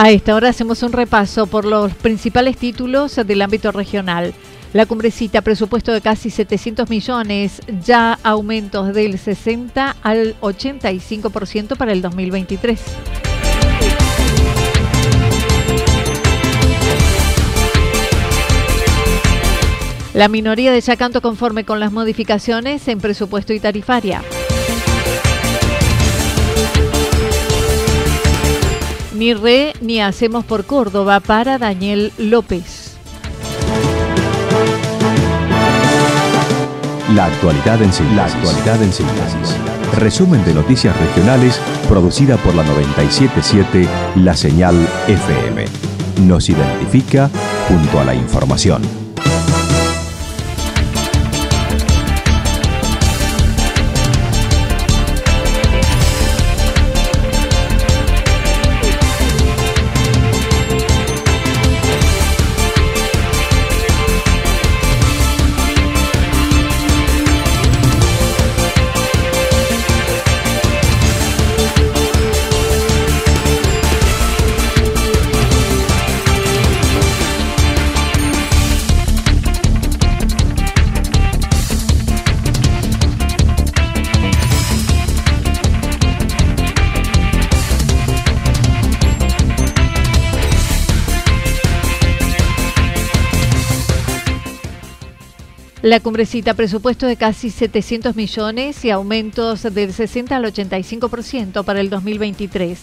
A esta hora hacemos un repaso por los principales títulos del ámbito regional. La cumbrecita, presupuesto de casi 700 millones, ya aumentos del 60 al 85% para el 2023. La minoría de Yacanto conforme con las modificaciones en presupuesto y tarifaria. Ni re ni hacemos por Córdoba para Daniel López. La actualidad en síntesis. La actualidad en síntesis. Resumen de noticias regionales producida por la 977 La Señal FM. Nos identifica junto a la información. La cumbrecita, presupuesto de casi 700 millones y aumentos del 60 al 85% para el 2023.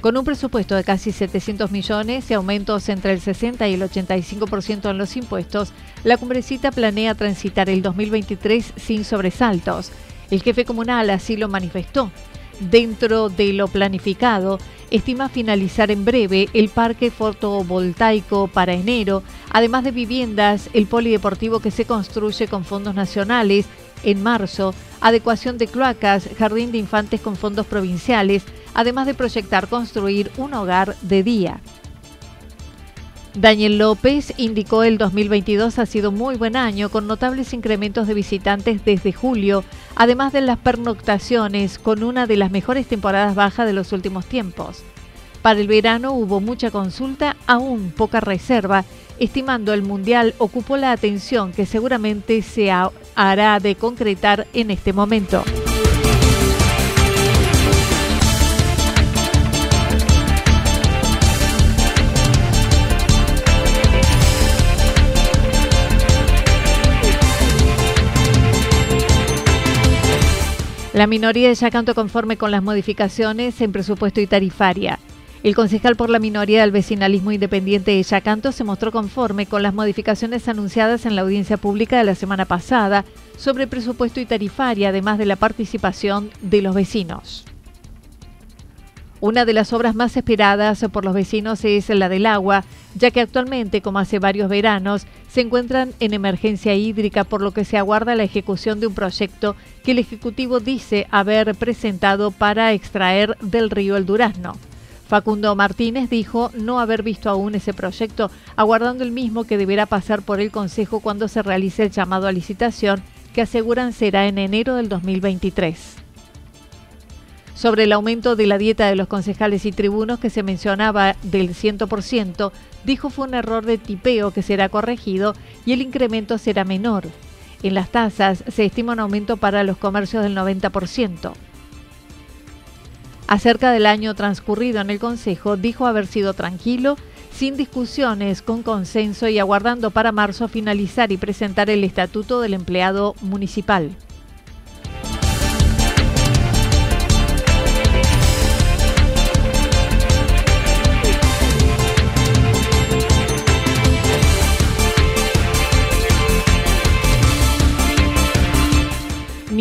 Con un presupuesto de casi 700 millones y aumentos entre el 60 y el 85% en los impuestos, la cumbrecita planea transitar el 2023 sin sobresaltos. El jefe comunal así lo manifestó. Dentro de lo planificado, estima finalizar en breve el parque fotovoltaico para enero, además de viviendas, el polideportivo que se construye con fondos nacionales en marzo, adecuación de cloacas, jardín de infantes con fondos provinciales, además de proyectar construir un hogar de día. Daniel López indicó el 2022 ha sido muy buen año con notables incrementos de visitantes desde julio, además de las pernoctaciones con una de las mejores temporadas bajas de los últimos tiempos. Para el verano hubo mucha consulta, aún poca reserva, estimando el Mundial ocupó la atención que seguramente se hará de concretar en este momento. La minoría de Yacanto conforme con las modificaciones en presupuesto y tarifaria. El concejal por la minoría del vecinalismo independiente de Yacanto se mostró conforme con las modificaciones anunciadas en la audiencia pública de la semana pasada sobre presupuesto y tarifaria, además de la participación de los vecinos. Una de las obras más esperadas por los vecinos es la del agua, ya que actualmente, como hace varios veranos, se encuentran en emergencia hídrica, por lo que se aguarda la ejecución de un proyecto que el Ejecutivo dice haber presentado para extraer del río el Durazno. Facundo Martínez dijo no haber visto aún ese proyecto, aguardando el mismo que deberá pasar por el Consejo cuando se realice el llamado a licitación, que aseguran será en enero del 2023. Sobre el aumento de la dieta de los concejales y tribunos que se mencionaba del 100%, dijo fue un error de tipeo que será corregido y el incremento será menor. En las tasas se estima un aumento para los comercios del 90%. Acerca del año transcurrido en el Consejo, dijo haber sido tranquilo, sin discusiones, con consenso y aguardando para marzo finalizar y presentar el Estatuto del Empleado Municipal.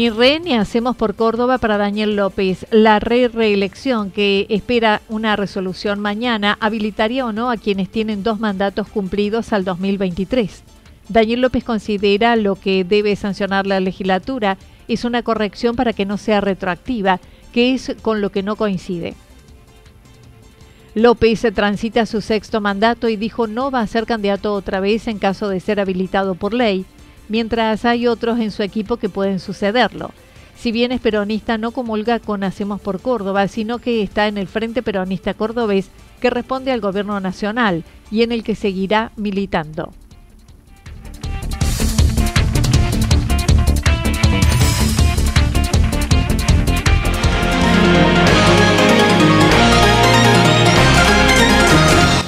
Ni re hacemos por Córdoba para Daniel López. La re reelección que espera una resolución mañana habilitaría o no a quienes tienen dos mandatos cumplidos al 2023. Daniel López considera lo que debe sancionar la legislatura es una corrección para que no sea retroactiva, que es con lo que no coincide. López transita su sexto mandato y dijo no va a ser candidato otra vez en caso de ser habilitado por ley mientras hay otros en su equipo que pueden sucederlo. Si bien es peronista, no comulga con Hacemos por Córdoba, sino que está en el Frente Peronista Cordobés, que responde al Gobierno Nacional y en el que seguirá militando.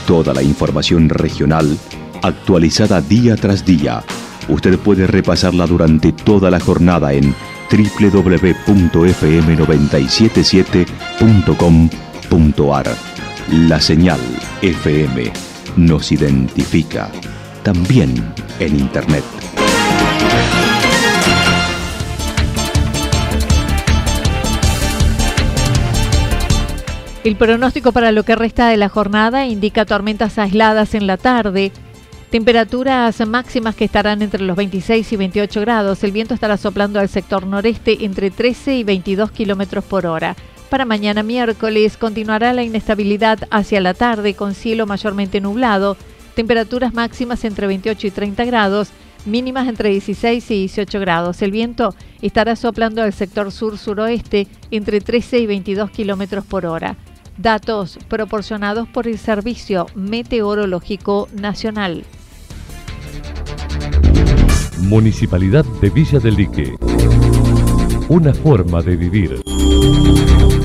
Toda la información regional actualizada día tras día Usted puede repasarla durante toda la jornada en www.fm977.com.ar. La señal FM nos identifica también en Internet. El pronóstico para lo que resta de la jornada indica tormentas aisladas en la tarde, Temperaturas máximas que estarán entre los 26 y 28 grados. El viento estará soplando al sector noreste entre 13 y 22 kilómetros por hora. Para mañana miércoles continuará la inestabilidad hacia la tarde con cielo mayormente nublado. Temperaturas máximas entre 28 y 30 grados, mínimas entre 16 y 18 grados. El viento estará soplando al sector sur-suroeste entre 13 y 22 kilómetros por hora. Datos proporcionados por el Servicio Meteorológico Nacional. Municipalidad de Villa del Lique. Una forma de vivir.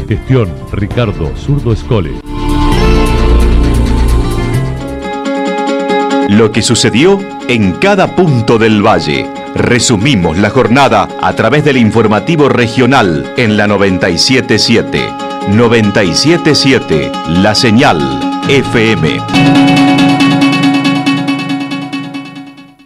Gestión Ricardo Zurdo Escole. Lo que sucedió en cada punto del valle. Resumimos la jornada a través del informativo regional en la 977. 977 La Señal FM.